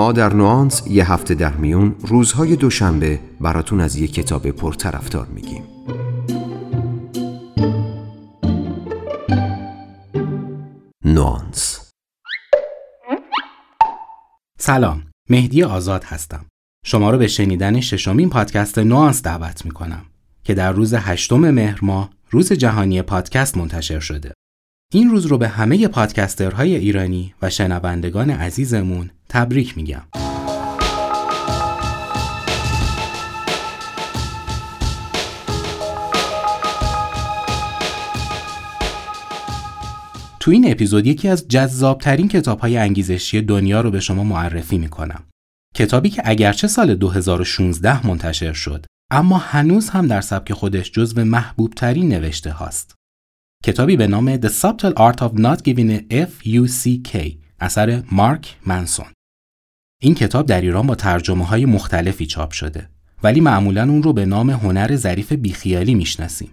ما در نوانس یه هفته در میون روزهای دوشنبه براتون از یه کتاب پرطرفدار میگیم. نوانس. سلام مهدی آزاد هستم. شما رو به شنیدن ششمین پادکست نوانس دعوت می‌کنم که در روز هشتم مهر ماه روز جهانی پادکست منتشر شده. این روز رو به همه پادکسترهای ایرانی و شنوندگان عزیزمون تبریک میگم. تو این اپیزود یکی از جذابترین کتاب های انگیزشی دنیا رو به شما معرفی می‌کنم. کتابی که اگرچه سال 2016 منتشر شد اما هنوز هم در سبک خودش جزو محبوب ترین نوشته هاست. کتابی به نام The Subtle Art of Not Giving a F.U.C.K. اثر مارک منسون. این کتاب در ایران با ترجمه های مختلفی چاپ شده ولی معمولا اون رو به نام هنر ظریف بیخیالی می‌شناسیم.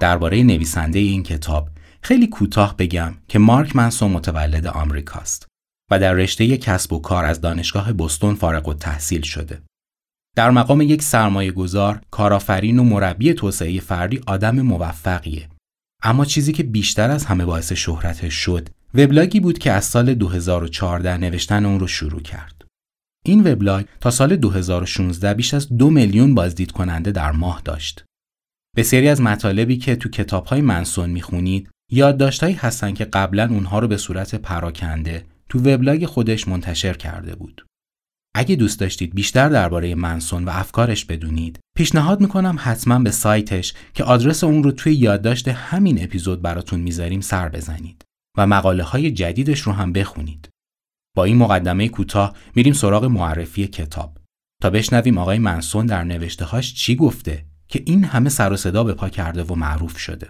درباره نویسنده این کتاب خیلی کوتاه بگم که مارک منسون متولد آمریکاست. و در رشته کسب و کار از دانشگاه بستون فارغ و شده. در مقام یک سرمایه گذار، کارآفرین و مربی توسعه فردی آدم موفقیه. اما چیزی که بیشتر از همه باعث شهرتش شد، وبلاگی بود که از سال 2014 نوشتن اون رو شروع کرد. این وبلاگ تا سال 2016 بیش از دو میلیون بازدید کننده در ماه داشت. بسیاری از مطالبی که تو کتابهای منسون می‌خونید یادداشتهایی هستن که قبلا اونها رو به صورت پراکنده تو وبلاگ خودش منتشر کرده بود. اگه دوست داشتید بیشتر درباره منسون و افکارش بدونید، پیشنهاد می‌کنم حتما به سایتش که آدرس اون رو توی یادداشت همین اپیزود براتون می‌ذاریم سر بزنید و مقاله های جدیدش رو هم بخونید. با این مقدمه کوتاه میریم سراغ معرفی کتاب تا بشنویم آقای منسون در نوشتههاش چی گفته که این همه سر و صدا به پا کرده و معروف شده.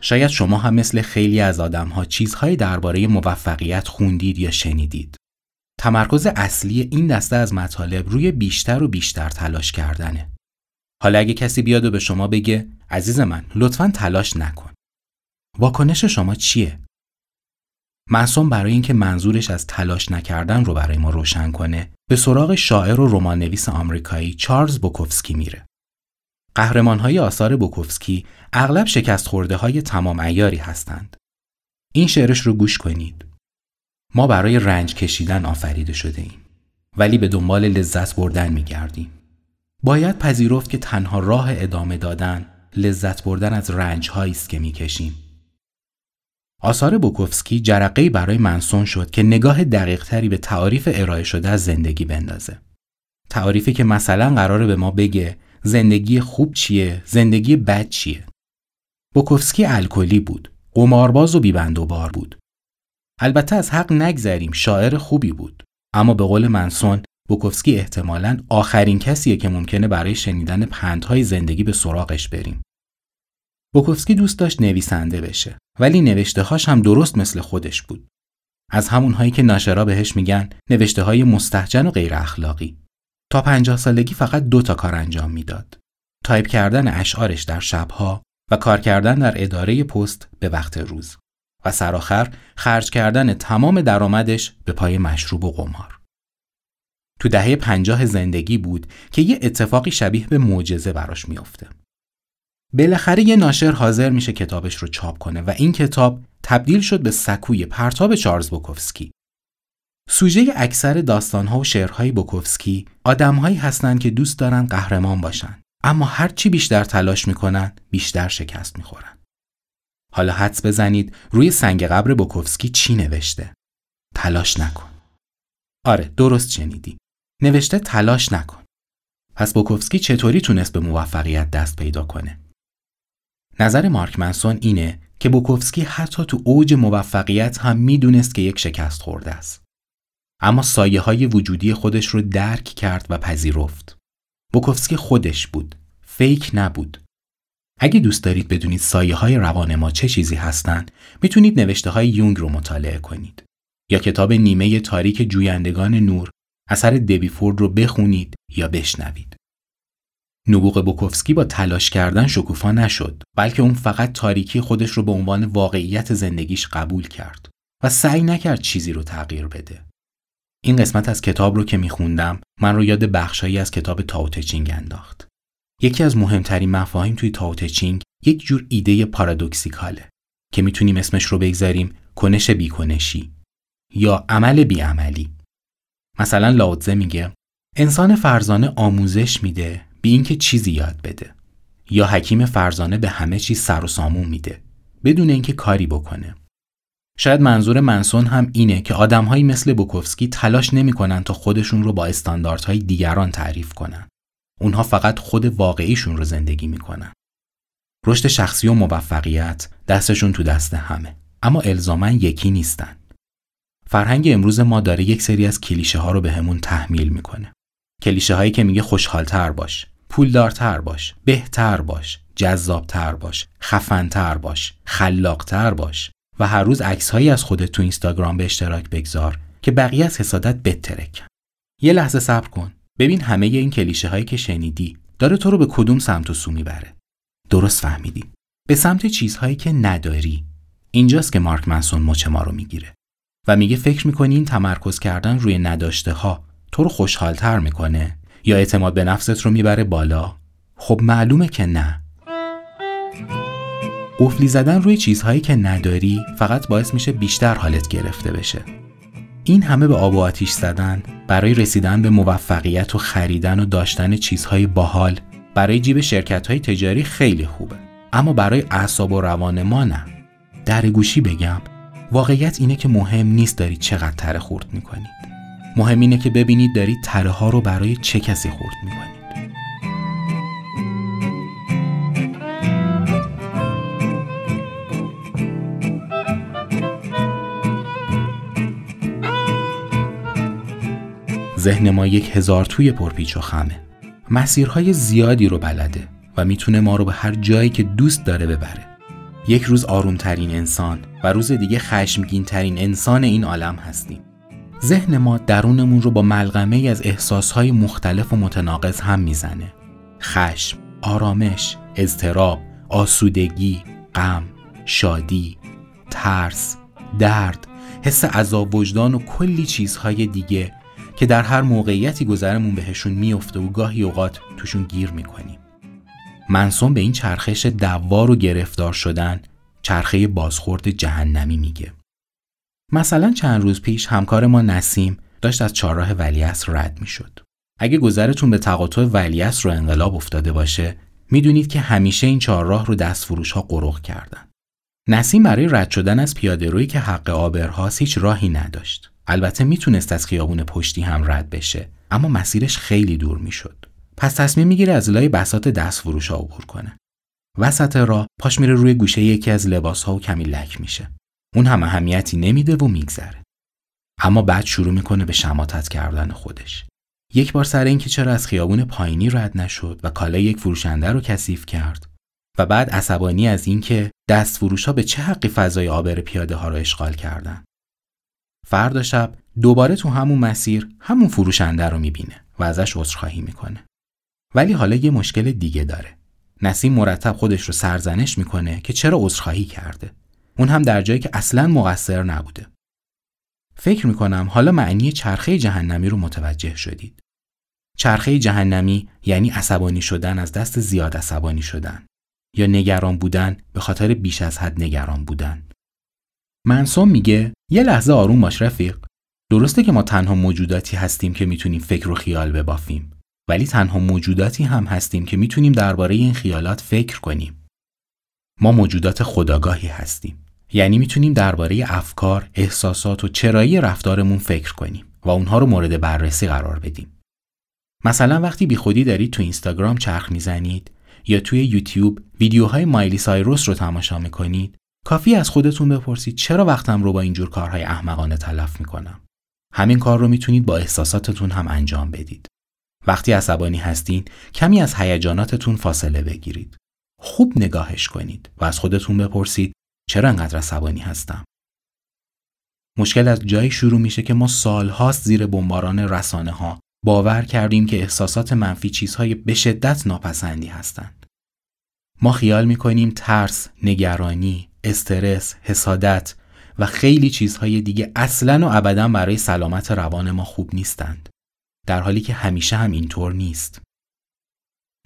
شاید شما هم مثل خیلی از آدمها چیزهایی درباره موفقیت خوندید یا شنیدید. تمرکز اصلی این دسته از مطالب روی بیشتر و بیشتر تلاش کردنه. حالا اگه کسی بیاد و به شما بگه عزیز من لطفا تلاش نکن. واکنش شما چیه؟ معصوم برای اینکه منظورش از تلاش نکردن رو برای ما روشن کنه به سراغ شاعر و رمان نویس آمریکایی چارلز بوکوفسکی میره. های آثار بوکوفسکی اغلب شکست خورده های تمام ایاری هستند. این شعرش رو گوش کنید. ما برای رنج کشیدن آفریده شده ایم. ولی به دنبال لذت بردن می گردیم. باید پذیرفت که تنها راه ادامه دادن لذت بردن از رنج است که می کشیم. آثار بوکوفسکی جرقه برای منسون شد که نگاه دقیق تری به تعاریف ارائه شده از زندگی بندازه. تعاریفی که مثلا قراره به ما بگه زندگی خوب چیه؟ زندگی بد چیه؟ بوکوفسکی الکلی بود. قمارباز و بیبند و بار بود. البته از حق نگذریم شاعر خوبی بود. اما به قول منسون بوکوفسکی احتمالاً آخرین کسیه که ممکنه برای شنیدن پندهای زندگی به سراغش بریم. بوکوفسکی دوست داشت نویسنده بشه ولی نوشته هاش هم درست مثل خودش بود. از همون هایی که ناشرا بهش میگن نوشته های مستهجن و غیر اخلاقی تا پنجاه سالگی فقط دو تا کار انجام می‌داد. تایپ کردن اشعارش در شبها و کار کردن در اداره پست به وقت روز و سرآخر خرج کردن تمام درآمدش به پای مشروب و قمار. تو دهه پنجاه زندگی بود که یه اتفاقی شبیه به معجزه براش میافته. بالاخره یه ناشر حاضر میشه کتابش رو چاپ کنه و این کتاب تبدیل شد به سکوی پرتاب چارلز بوکوفسکی سوژه اکثر داستانها و شعرهای بوکوفسکی آدمهایی هستند که دوست دارن قهرمان باشن. اما هرچی بیشتر تلاش می‌کنن بیشتر شکست می‌خورن. حالا حدس بزنید روی سنگ قبر بوکوفسکی چی نوشته؟ تلاش نکن. آره درست شنیدی. نوشته تلاش نکن. پس بوکوفسکی چطوری تونست به موفقیت دست پیدا کنه؟ نظر مارک منسون اینه که بوکوفسکی حتی تو اوج موفقیت هم می‌دونست که یک شکست خورده است. اما سایه های وجودی خودش رو درک کرد و پذیرفت. بوکوفسکی خودش بود. فیک نبود. اگه دوست دارید بدونید سایه های روان ما چه چیزی هستند، می‌تونید نوشته های یونگ رو مطالعه کنید. یا کتاب نیمه تاریک جویندگان نور اثر دبی فورد رو بخونید یا بشنوید. نبوغ بوکوفسکی با تلاش کردن شکوفا نشد بلکه اون فقط تاریکی خودش رو به عنوان واقعیت زندگیش قبول کرد و سعی نکرد چیزی رو تغییر بده. این قسمت از کتاب رو که میخوندم من رو یاد بخشایی از کتاب تاوتچینگ انداخت. یکی از مهمترین مفاهیم توی تاوتچینگ یک جور ایده پارادوکسیکاله که می‌تونیم اسمش رو بگذاریم کنش بیکنشی یا عمل بیعملی. مثلا لاوتزه میگه انسان فرزانه آموزش میده بی اینکه چیزی یاد بده یا حکیم فرزانه به همه چیز سر و سامون میده بدون اینکه کاری بکنه شاید منظور منسون هم اینه که آدمهایی مثل بوکوفسکی تلاش نمی‌کنن تا خودشون رو با استانداردهای دیگران تعریف کنن. اونها فقط خود واقعیشون رو زندگی می‌کنن. رشد شخصی و موفقیت دستشون تو دست همه اما الزاما یکی نیستن. فرهنگ امروز ما داره یک سری از کلیشه ها رو بهمون به تحمیل می‌کنه. کلیشه هایی که میگه خوشحالتر باش پولدارتر باش بهتر باش جذابتر باش خفنتر باش خلاقتر باش. و هر روز عکسهایی از خودت تو اینستاگرام به اشتراک بگذار که بقیه از حسادت بترکن یه لحظه صبر کن. ببین همه این کلیشه هایی که شنیدی داره تو رو به کدوم سمت و سو می‌بره. درست فهمیدی. به سمت چیزهایی که نداری. اینجاست که مارک منسون مچ ما رو می‌گیره. و میگه فکر می‌کنی این تمرکز کردن روی نداشته ها تو رو خوشحالتر می‌کنه یا اعتماد به نفست رو می‌بره بالا؟ خب معلومه که نه. قفلی زدن روی چیزهایی که نداری فقط باعث میشه بیشتر حالت گرفته بشه. این همه به آب و آتیش زدن برای رسیدن به موفقیت و خریدن و داشتن چیزهای باحال برای جیب شرکت های تجاری خیلی خوبه. اما برای اعصاب و روان ما نه. در گوشی بگم واقعیت اینه که مهم نیست دارید چقدر تره خورد می‌کنید مهم اینه که ببینید دارید تره ها رو برای چه کسی خورد می‌کنید ذهن ما یک هزار توی پرپیچ و خمه. مسیرهای زیادی رو بلده و می‌تونه ما رو به هر جایی که دوست داره ببره. یک روز آرومترین انسان و روز دیگه خشمگین ترین انسان این عالم هستیم. ذهن ما درونمون رو با ملغمه ای از احساسهای مختلف و متناقض هم می‌زنه. خشم، آرامش، اضطراب، آسودگی، غم، شادی، ترس، درد، حس عذاب وجدان و کلی چیزهای دیگه که در هر موقعیتی گذرمون بهشون میفته و گاهی اوقات توشون گیر می‌کنیم. منصوم به این چرخش دوار و گرفتار شدن چرخه بازخورد جهنمی میگه. مثلا چند روز پیش همکار ما نسیم داشت از چهارراه ولیعصر رد می‌شد. اگه گذرتون به تقاطع ولیعصر رو انقلاب افتاده باشه می‌دونید که همیشه این چهارراه رو دست فروش ها قرق کردن. نسیم برای رد شدن از پیاده روی که حق آبرهاست هیچ راهی نداشت. البته می‌تونست از خیابون پشتی هم رد بشه اما مسیرش خیلی دور می‌شد. پس تصمیم می‌گیره از لای بسات دست فروش ها عبور کنه. وسط راه پاش میره روی گوشه یکی از لباس ها و کمی لک میشه. اون هم اهمیتی نمیده و میگذره. اما بعد شروع می‌کنه به شماتت کردن خودش. یک بار سر اینکه چرا از خیابون پایینی رد نشد و کالای یک فروشنده رو کثیف کرد و بعد عصبانی از اینکه دست فروش ها به چه حقی فضای آبر پیاده ها رو اشغال کردن. فردا شب دوباره تو همون مسیر همون فروشنده رو می‌بینه و ازش عذرخواهی می‌کنه. ولی حالا یه مشکل دیگه داره. نسیم مرتب خودش رو سرزنش می‌کنه که چرا عذرخواهی کرده. اون هم در جایی که اصلا مقصر نبوده. فکر می‌کنم حالا معنی چرخه جهنمی رو متوجه شدید. چرخه جهنمی یعنی عصبانی شدن از دست زیاد عصبانی شدن یا نگران بودن به خاطر بیش از حد نگران بودن. منصوم میگه یه لحظه آروم باش رفیق. درسته که ما تنها موجوداتی هستیم که می‌تونیم فکر و خیال ببافیم ولی تنها موجوداتی هم هستیم که می‌تونیم درباره این خیالات فکر کنیم. ما موجودات خداگاهی هستیم. یعنی می‌تونیم درباره افکار، احساسات و چرایی رفتارمون فکر کنیم و اونها رو مورد بررسی قرار بدیم. مثلا وقتی بیخودی دارید تو اینستاگرام چرخ می‌زنید یا توی یوتیوب ویدیوهای مایلی سایروس رو تماشا می‌کنید کافی از خودتون بپرسید چرا وقتم رو با اینجور کارهای احمقانه تلف می‌کنم؟ همین کار رو می‌تونید با احساساتتون هم انجام بدید. وقتی عصبانی هستین کمی از هیجاناتتون فاصله بگیرید. خوب نگاهش کنید و از خودتون بپرسید چرا انقدر عصبانی هستم. مشکل از جایی شروع میشه که ما سالهاست زیر بمباران رسانه ها باور کردیم که احساسات منفی چیزهای به شدت ناپسندی هستند. ما خیال می‌کنیم ترس، نگرانی، استرس، حسادت و خیلی چیزهای دیگه اصلا و ابدا برای سلامت روان ما خوب نیستند. در حالی که همیشه هم اینطور نیست.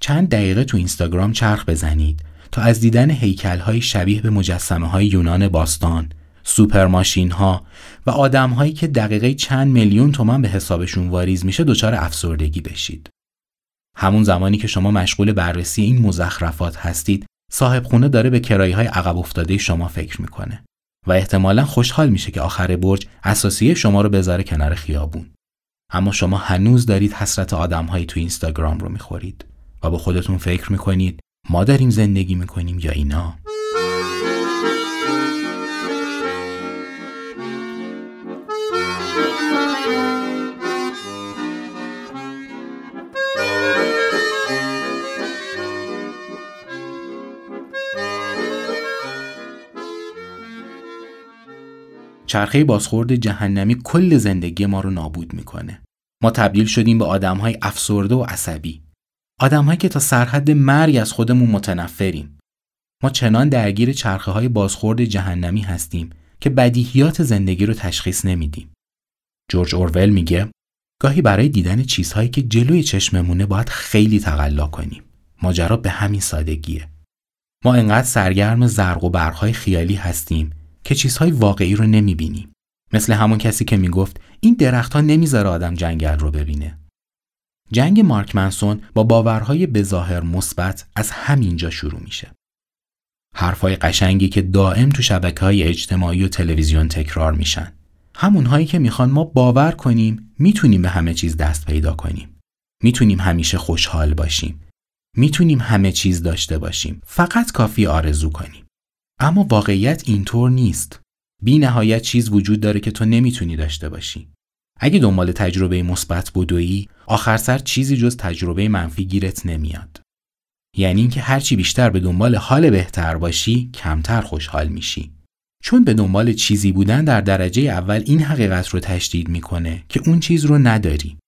چند دقیقه تو اینستاگرام چرخ بزنید تا از دیدن هیکل شبیه به مجسمه های یونان باستان سوپر ماشین ها و آدم هایی که دقیقه چند میلیون تومن به حسابشون واریز میشه دچار افسردگی بشید. همون زمانی که شما مشغول بررسی این مزخرفات هستید، صاحب خونه داره به کرایه های عقب افتاده شما فکر می‌کنه و احتمالا خوشحال میشه که آخر برج اساسیه شما رو بذاره کنار خیابون. اما شما هنوز دارید حسرت آدم هایی تو اینستاگرام رو می‌خورید و با خودتون فکر می‌کنید ما داریم زندگی می‌کنیم یا اینا؟ چرخه بازخورد جهنمی کل زندگی ما رو نابود می‌کنه. ما تبدیل شدیم به آدمهای افسرده و عصبی. آدمهایی که تا سرحد مرگ از خودمون متنفریم. ما چنان درگیر چرخه های بازخورد جهنمی هستیم که بدیهیات زندگی رو تشخیص نمیدیم. جورج اورول میگه گاهی برای دیدن چیزهایی که جلوی چشممونه باید خیلی تقلا کنیم. ماجرا به همین سادگیه. ما انقدر سرگرم زرق و برقهای خیالی هستیم که چیزهای واقعی رو نمی‌بینیم. مثل همون کسی که می‌گفت این درختها نمی‌ذاره آدم جنگل رو ببینه. جنگ مارک منسون با باورهای بظاهر مثبت از همینجا شروع میشه. حرفای قشنگی که دائم تو شبکه های اجتماعی و تلویزیون تکرار میشن. همونهایی که می‌خوان ما باور کنیم می‌تونیم به همه چیز دست پیدا کنیم. می‌تونیم همیشه خوشحال باشیم. می‌تونیم همه چیز داشته باشیم. فقط کافی آرزو کنیم. اما واقعیت اینطور نیست. بی نهایت چیز وجود داره که تو نمی‌تونی داشته باشی. اگه دنبال تجربه مثبت بدویی، آخر سر چیزی جز تجربه منفی گیرت نمیاد. یعنی اینکه هرچی بیشتر به دنبال حال بهتر باشی، کمتر خوشحال میشی. چون به دنبال چیزی بودن در درجه اول این حقیقت رو تشدید می‌کنه که اون چیز رو نداری.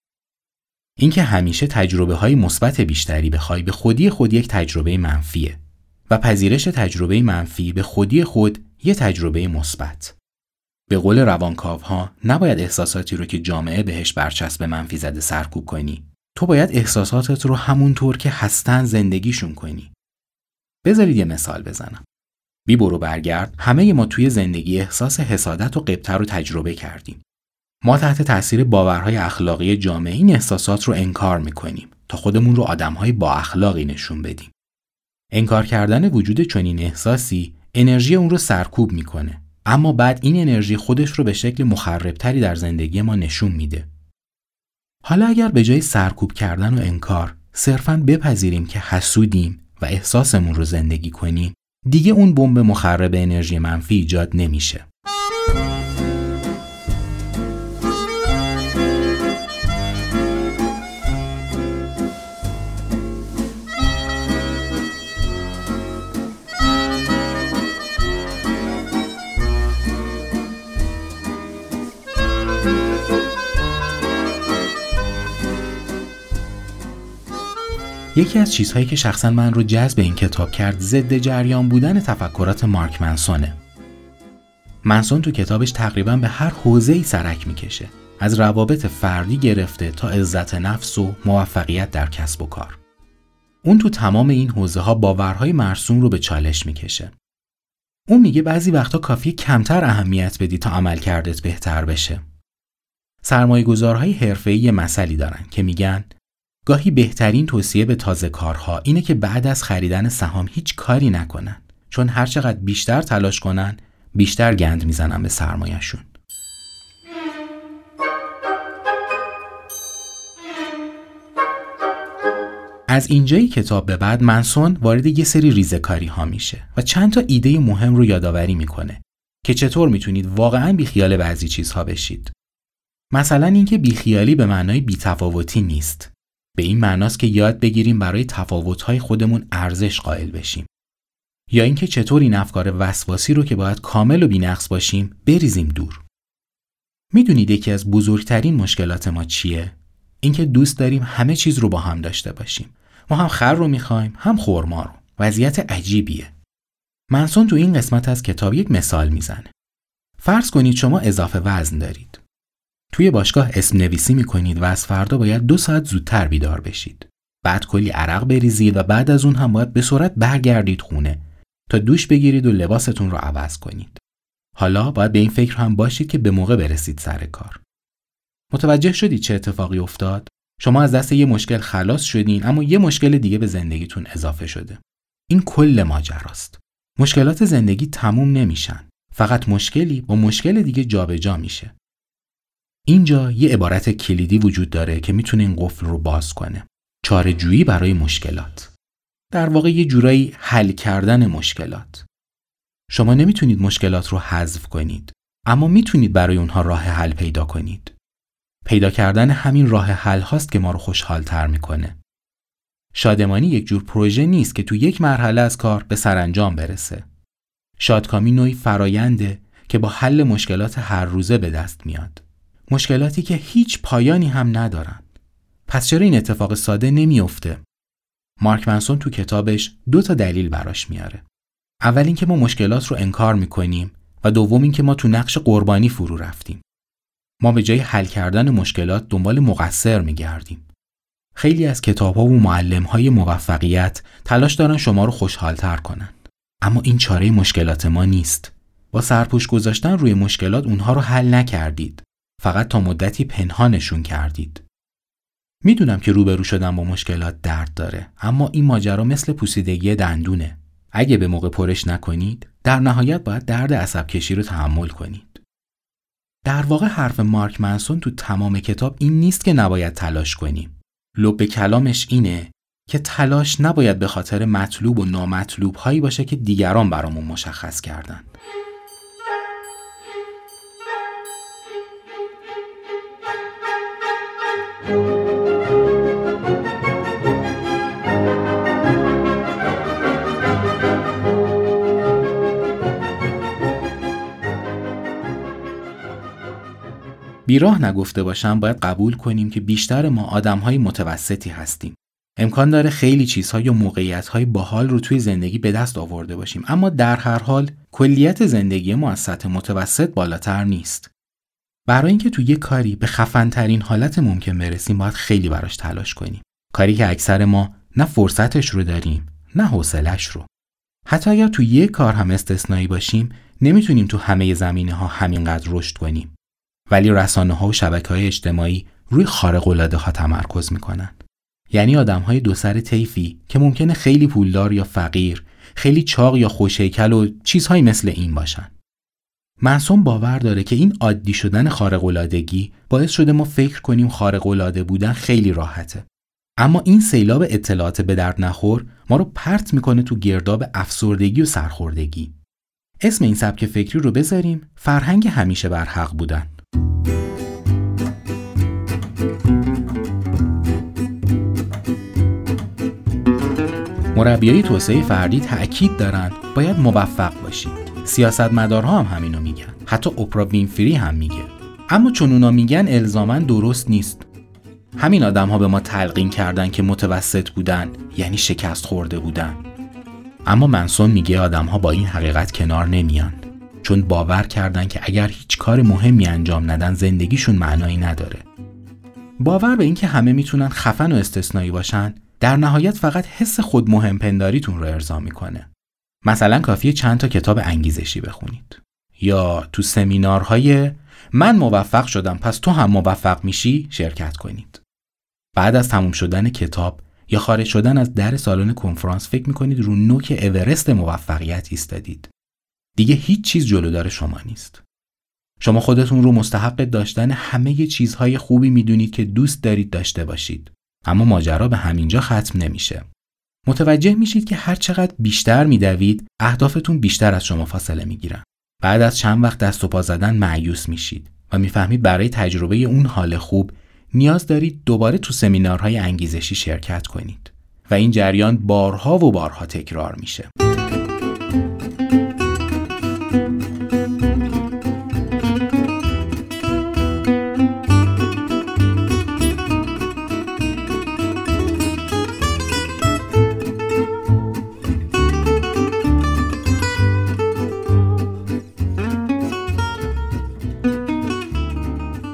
اینکه همیشه تجربه های مثبت بیشتری بخوای به خودی خود یک تجربه منفیه. و پذیرش تجربه منفی به خودی خود یه تجربه مثبت. به قول روانکاوها نباید احساساتی رو که جامعه بهش برچسب منفی زده سرکوب کنی. تو باید احساساتت رو همونطور که هستن زندگیشون کنی. بذارید یه مثال بزنم. بی برو برگرد همه ما توی زندگی احساس حسادت و قبطه رو تجربه کردیم. ما تحت تاثیر باورهای اخلاقی جامعه این احساسات رو انکار می‌کنیم تا خودمون رو آدمهای با اخلاقی نشون بدیم. انکار کردن وجود چنین احساسی انرژی اون رو سرکوب می‌کنه. اما بعد این انرژی خودش رو به شکل مخربتری در زندگی ما نشون میده. حالا اگر به جای سرکوب کردن و انکار صرفا بپذیریم که حسودیم و احساسمون رو زندگی کنیم دیگه اون بمب مخرب انرژی منفی ایجاد نمیشه. یکی از چیزهایی که شخصا من رو جذب این کتاب کرد ضد جریان بودن تفکرات مارک منسونه. منسون تو کتابش تقریبا به هر حوزه ای سرک می‌کشه. از روابط فردی گرفته تا عزت نفس و موفقیت در کسب و کار. اون تو تمام این حوزه ها باورهای مرسوم رو به چالش می‌کشه. اون میگه بعضی وقتا کافی کمتر اهمیت بدی تا عمل کردت بهتر بشه. سرمایه گذارهای حرفه‌ای مسئله دارن که میگن گاهی بهترین توصیه به تازه کارها اینه که بعد از خریدن سهام هیچ کاری نکنن چون هر چقدر بیشتر تلاش کنن بیشتر گند می‌زنن به سرمایهشون از اینجایی کتاب به بعد منسون وارد یه سری ریزکاری ها میشه و چند تا ایده مهم رو یادآوری می‌کنه که چطور می‌تونید واقعا بیخیال بعضی چیزها بشید. مثلا اینکه بیخیالی به معنای بیتفاوتی نیست. به این معناست که یاد بگیریم برای تفاوت‌های خودمون ارزش قائل بشیم. یا اینکه چطور این افکار وسواسی رو که باید کامل و بینقص باشیم بریزیم دور. می‌دونید یکی از بزرگترین مشکلات ما چیه؟ اینکه دوست داریم همه چیز رو با هم داشته باشیم. ما هم خر رو می‌خوایم هم خورما رو. وضعیت عجیبیه. منسون تو این قسمت از کتاب یک مثال می‌زنه. فرض کنید شما اضافه وزن دارید. توی باشگاه اسم نویسی می‌کنید و از فردا باید دو ساعت زودتر بیدار بشید. بعد کلی عرق بریزید و بعد از اون هم باید به سرعت برگردید خونه تا دوش بگیرید و لباستون رو عوض کنید. حالا باید به این فکر هم باشید که به موقع برسید سر کار. متوجه شدید چه اتفاقی افتاد؟ شما از دست یه مشکل خلاص شدین اما یه مشکل دیگه به زندگیتون اضافه شده. این کل ماجراست. مشکلات زندگی تموم نمیشن. فقط مشکلی با مشکل دیگه جابجا جا میشه. اینجا یه عبارت کلیدی وجود داره که می‌تونه این قفل رو باز کنه. چاره جویی برای مشکلات. در واقع یه جورایی حل کردن مشکلات. شما نمی‌تونید مشکلات رو حذف کنید اما می‌تونید برای اونها راه حل پیدا کنید. پیدا کردن همین راه حل هاست که ما رو خوشحال تر می‌کنه. شادمانی یک جور پروژه نیست که تو یک مرحله از کار به سرانجام برسه. شادکامی نوعی فراینده که با حل مشکلات هر روزه به دست میاد. مشکلاتی که هیچ پایانی هم ندارن. پس چرا این اتفاق ساده نمیافته؟ مارک منسون تو کتابش دو تا دلیل براش میاره. اول اینکه ما مشکلات رو انکار می‌کنیم و دوم اینکه ما تو نقش قربانی فرو رفتیم. ما به جای حل کردن مشکلات دنبال مقصر میگردیم. خیلی از کتاب ها و معلم های موفقیت تلاش دارن شما رو خوشحالتر کنن. اما این چاره مشکلات ما نیست. با سرپوش گذاشتن روی مشکلات اونها رو حل نکردید. فقط تا مدتی پنهانشون کردید. می‌دونم که روبرو شدن با مشکلات درد داره اما این ماجرا مثل پوسیدگی دندونه. اگه به موقع پرش نکنید در نهایت باید درد عصب کشی رو تحمل کنید. در واقع حرف مارک منسون تو تمام کتاب این نیست که نباید تلاش کنیم. لب کلامش اینه که تلاش نباید به خاطر مطلوب و نامطلوب هایی باشه که دیگران برامون مشخص کردن. بیراه نگفته باشم باید قبول کنیم که بیشتر ما آدمهای متوسطی هستیم. امکان داره خیلی چیزها یا موقعیتهای باحال رو توی زندگی به دست آورده باشیم اما در هر حال کلیت زندگی ما از سطح متوسط بالاتر نیست. برای اینکه توی یه کاری به خفنترین حالت ممکن برسیم باید خیلی براش تلاش کنیم. کاری که اکثر ما نه فرصتش رو داریم نه حوصلش رو. حتی اگر توی یه کار هم استثنایی باشیم نمی‌تونیم تو همه زمینه ها همینقدر رشد کنیم. ولی رسانه ها و شبکه های اجتماعی روی خارق ها تمرکز می‌کنن. یعنی آدم های دو سر طیفی که ممکنه خیلی پولدار یا فقیر، خیلی چاق یا خوشیکل و چیزهایی مثل این باشن. معصوم باور داره که این عادی شدن خارق العادگی باعث شده ما فکر کنیم خارق العاده بودن خیلی راحته. اما این سیلاب اطلاعات به درد نخور ما رو پرت می‌کنه تو گرداب افسردگی و سرخوردگی. اسم این سبک فکری رو بذاریم فرهنگ همیشه بر حق بودن. مربیای توسعه فردی تأکید دارند باید موفق باشید. سیاستمدارها هم همینو میگن. حتی اپرا وینفری هم میگه. اما چون اونا میگن الزاما درست نیست. همین آدم ها به ما تلقین کردن که متوسط بودن یعنی شکست خورده بودن. اما منسون میگه آدم ها با این حقیقت کنار نمیان. چون باور کردن که اگر هیچ کار مهمی انجام ندن زندگیشون معنایی نداره. باور به اینکه همه می‌تونن خفن و استثنایی باشن در نهایت فقط حس خود مهم پنداریتون رو ارضا می‌کنه. مثلا کافیه چند تا کتاب انگیزشی بخونید یا تو سمینارهای من موفق شدم پس تو هم موفق میشی شرکت کنید. بعد از تموم شدن کتاب یا خارج شدن از در سالن کنفرانس فکر می‌کنید رو نوک اورست موفقیت ایستادید. دیگه هیچ چیز جلودار شما نیست. شما خودتون رو مستحق داشتن همه چیزهای خوبی می‌دونید که دوست دارید داشته باشید. اما ماجرا به همینجا ختم نمیشه. متوجه میشید که هر چقدر بیشتر میدوید اهدافتون بیشتر از شما فاصله می‌گیرن. بعد از چند وقت دست و پا زدن معیوس میشید و می‌فهمید برای تجربه اون حال خوب نیاز دارید دوباره تو سمینارهای انگیزشی شرکت کنید و این جریان بارها و بارها تکرار میشه.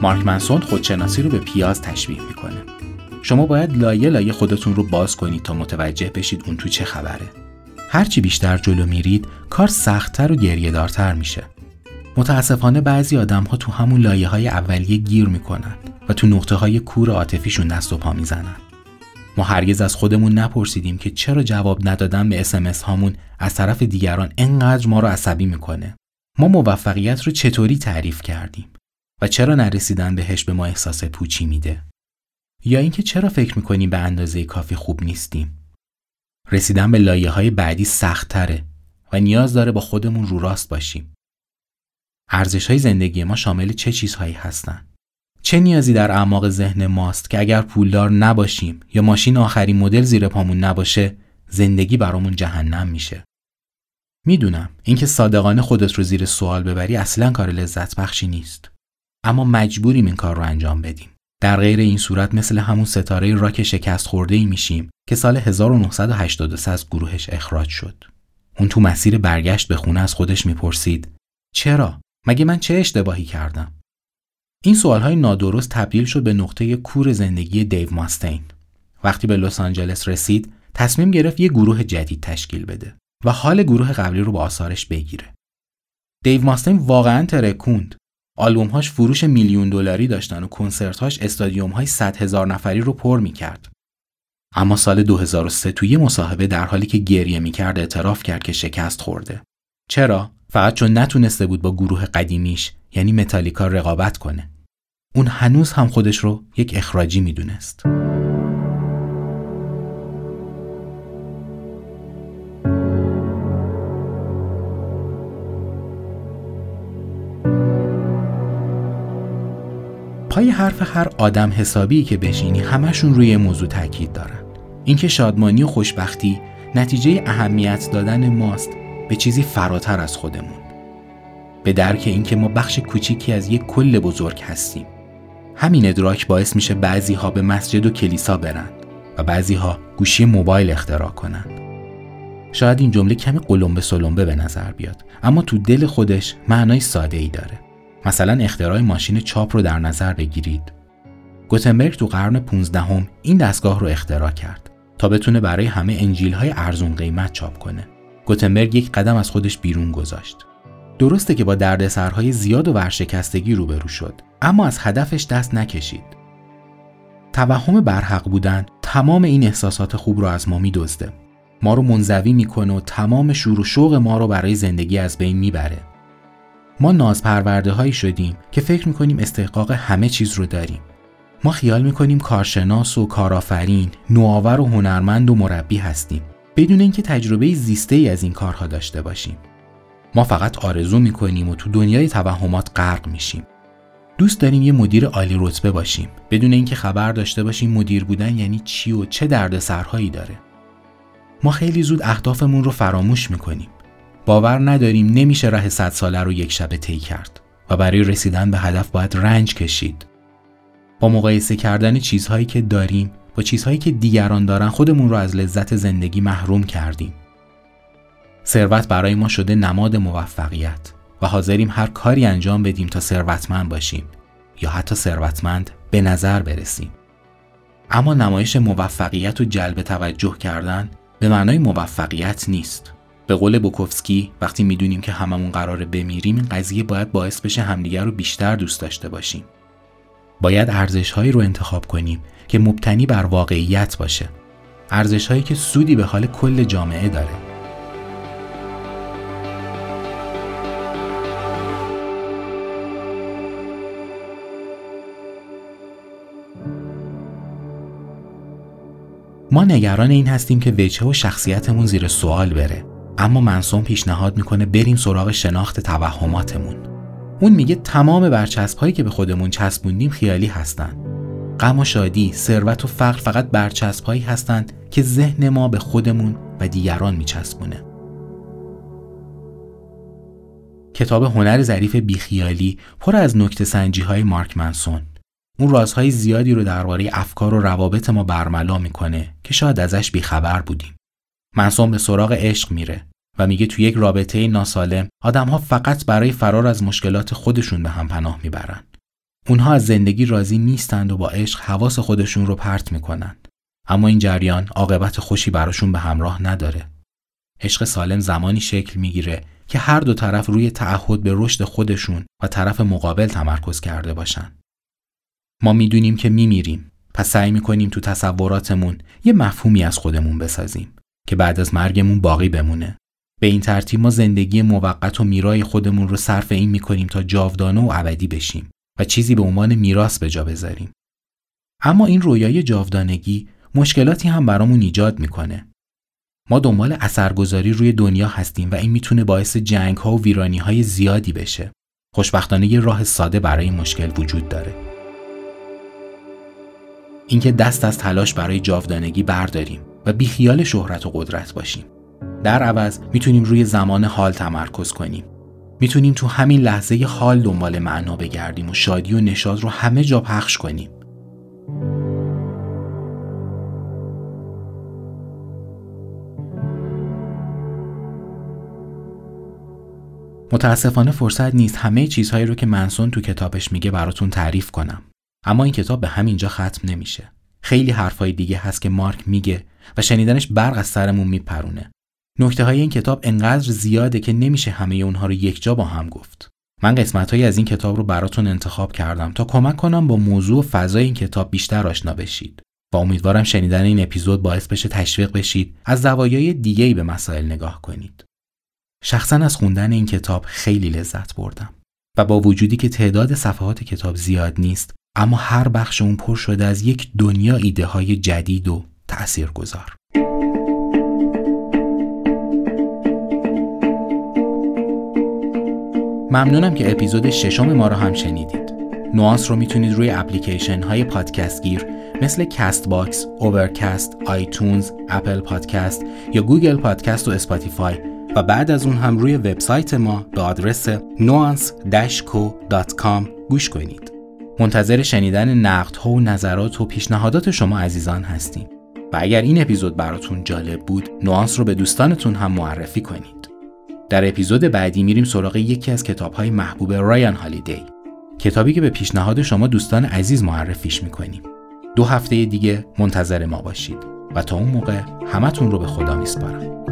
مارک منسون خودشناسی رو به پیاز تشبیه می‌کنه. شما باید لایه لایه خودتون رو باز کنید تا متوجه بشید اون تو چه خبره. هرچی بیشتر جلو میرید کار سختتر و گریه دارتر میشه. متاسفانه بعضی آدم ها تو همون لایه های اولیه گیر می‌کنن و تو نقطه های کور عاطفیشون دست و پا می‌زنن. ما هرگز از خودمون نپرسیدیم که چرا جواب ندادن به اسمس هامون از طرف دیگران انقدر ما رو عصبی می‌کنه. ما موفقیت رو چطوری تعریف کردیم؟ و چرا نرسیدن بهش به ما احساس پوچی میده؟ یا اینکه چرا فکر می‌کنیم به اندازه کافی خوب نیستیم؟ رسیدن به لایه های بعدی سخت تره و نیاز داره با خودمون رو راست باشیم. ارزش های زندگی ما شامل چه چیزهایی هستن؟ چه نیازی در اعماق ذهن ماست که اگر پولدار نباشیم یا ماشین آخرین مدل زیر پامون نباشه زندگی برامون جهنم میشه. می‌دونم اینکه صادقانه خودت رو زیر سوال ببری اصلا کار لذت بخشی نیست. اما مجبوریم این کار رو انجام بدیم. در غیر این صورت مثل همون ستاره راک شکست خورده ای میشیم که سال 1983 از گروهش اخراج شد. اون تو مسیر برگشت به خونه از خودش می‌پرسید چرا؟ مگه من چه اشتباهی کردم؟ این سوالهای نادرست تبدیل شد به نقطه کور زندگی دیو ماستین. وقتی به لس آنجلس رسید، تصمیم گرفت یه گروه جدید تشکیل بده و حال گروه قبلی رو با آثارش بگیره. دیو ماستین واقعا ترکوند آلبومهاش فروش میلیون دلاری داشتن و کنسرتهاش استادیوم های 100 هزار نفری رو پر می‌کرد. اما سال 2003 توی مصاحبه در حالی که گریه می‌کرد اعتراف کرد که شکست خورده. چرا؟ فقط چون نتونسته بود با گروه قدیمیش یعنی متالیکا رقابت کنه. اون هنوز هم خودش رو یک اخراجی می‌دونست. پای حرف هر آدم حسابی که بشینی همشون روی موضوع تاکید دارن. اینکه شادمانی و خوشبختی نتیجه اهمیت دادن ماست به چیزی فراتر از خودمون. به درک اینکه ما بخش کوچیکی از یک کل بزرگ هستیم. همین ادراک باعث میشه بعضی ها به مسجد و کلیسا برن و بعضی ها گوشی موبایل اختراع کنن. شاید این جمله کمی قلمبه سلمبه به نظر بیاد اما تو دل خودش معنای ساده ای داره. مثلا اختراع ماشین چاپ رو در نظر بگیرید. گوتنبرگ تو قرن 15 هم این دستگاه رو اختراع کرد تا بتونه برای همه انجیل های ارزون قیمت چاپ کنه. گوتنبرگ یک قدم از خودش بیرون گذاشت. درسته که با دردسرهای زیاد و ورشکستگی روبرو شد اما از هدفش دست نکشید. توهم برحق بودن تمام این احساسات خوب رو از ما میدزده. ما رو منزوی می‌کنه و تمام شور و شوق ما رو برای زندگی از بین می‌بره. ما نازپرورده هایی شدیم که فکر می‌کنیم استحقاق همه چیز رو داریم. ما خیال می‌کنیم کارشناس و کارآفرین، نوآور و هنرمند و مربی هستیم بدون اینکه تجربه زیسته ای از این کارها داشته باشیم. ما فقط آرزو می‌کنیم و تو دنیای توهمات غرق میشیم. دوست داریم یه مدیر عالی رتبه باشیم بدون اینکه خبر داشته باشیم مدیر بودن یعنی چی و چه دردسرهایی داره. ما خیلی زود اهدافمون رو فراموش می‌کنیم. باور نداریم نمیشه راه صد ساله رو یک شبه طی کرد و برای رسیدن به هدف باید رنج کشید. با مقایسه کردن چیزهایی که داریم با چیزهایی که دیگران دارن خودمون رو از لذت زندگی محروم کردیم. ثروت برای ما شده نماد موفقیت و حاضریم هر کاری انجام بدیم تا ثروتمند باشیم یا حتی ثروتمند به نظر برسیم. اما نمایش موفقیت و جلب توجه کردن به معنای موفقیت نیست. به قول بوکوفسکی وقتی می‌دونیم که هممون قراره بمیریم این قضیه باید باعث بشه همدیگر رو بیشتر دوست داشته باشیم. باید ارزش هایی رو انتخاب کنیم که مبتنی بر واقعیت باشه. ارزش هایی که سودی به حال کل جامعه داره. ما نگران این هستیم که وجهه و شخصیتمون زیر سوال بره اما منسون پیشنهاد می‌کنه بریم سراغ شناخت توهماتمون اون میگه تمام برچسب هایی که به خودمون چسبوندیم خیالی هستند غم و شادی، ثروت و فقر فقط برچسب هایی هستند که ذهن ما به خودمون و دیگران میچسبونه. کتاب هنر ظریف بیخیالی پر از نکته سنجی های مارک منسون. اون رازهای زیادی رو درباره افکار و روابط ما برملا می‌کنه که شاید ازش بیخبر بودیم. منسون به سراغ عشق میره و میگه تو یک رابطه ناسالم آدمها فقط برای فرار از مشکلات خودشون به هم پناه می‌برن. اونها از زندگی راضی نیستند و با عشق حواس خودشون رو پرت می‌کنند. اما این جریان عاقبت خوشی براشون به همراه نداره. عشق سالم زمانی شکل می‌گیره که هر دو طرف روی تعهد به رشد خودشون و طرف مقابل تمرکز کرده باشن. ما می‌دونیم که میمیریم پس سعی می‌کنیم تو تصوراتمون یه مفهومی از خودمون بسازیم که بعد از مرگمون باقی بمونه. به این ترتیب ما زندگی موقت و میرای خودمون رو صرف این می‌کنیم تا جاودانه و ابدی بشیم و چیزی به عنوان میراث به جا بذاریم. اما این رویای جاودانگی مشکلاتی هم برامون ایجاد می‌کنه. ما دنبال اثرگذاری روی دنیا هستیم و این می‌تونه باعث جنگ ها و ویرانی های زیادی بشه. خوشبختانه یه راه ساده برای مشکل وجود داره. اینکه دست از تلاش برای جاودانگی برداریم و بیخیال شهرت و قدرت باشیم. در عوض می‌تونیم روی زمان حال تمرکز کنیم. می‌تونیم تو همین لحظه حال دنبال معنا بگردیم و شادی و نشاط رو همه جا پخش کنیم. متاسفانه فرصت نیست همه چیزهایی رو که منسون تو کتابش میگه براتون تعریف کنم. اما این کتاب به همینجا ختم نمیشه. خیلی حرفای دیگه هست که مارک میگه و شنیدنش برق از سرمون میپرونه. نکته های این کتاب انقدر زیاده که نمیشه همه اونها رو یک جا با هم گفت. من قسمت از این کتاب رو براتون انتخاب کردم تا کمک کنم با موضوع و فضای این کتاب بیشتر آشنا بشید. و امیدوارم شنیدن این اپیزود باعث بشه تشویق بشید از زوایای دیگه‌ای به مسائل نگاه کنید. شخصا از خوندن این کتاب خیلی لذت بردم و با وجودی که تعداد صفحات کتاب زیاد نیست اما هر بخش اون پر شده از یک دنیا ایده های جدید و تأثیر گذار. ممنونم که اپیزود ششم ما رو هم شنیدید. نواس رو می‌تونید روی اپلیکیشن های پادکست گیر مثل Castbox، Overcast، iTunes، Apple Podcast یا Google Podcast و Spotify و بعد از اون هم روی وبسایت ما به آدرس nuance-co.com گوش کنید. منتظر شنیدن نقدها و نظرات و پیشنهادات شما عزیزان هستیم. و اگر این اپیزود براتون جالب بود، نوانس رو به دوستانتون هم معرفی کنید. در اپیزود بعدی میریم سراغ یکی از کتابهای محبوب رایان هالیدی. کتابی که به پیشنهاد شما دوستان عزیز معرفیش می‌کنیم. دو هفته دیگه منتظر ما باشید و تا اون موقع همتون رو به خدا میسپارم.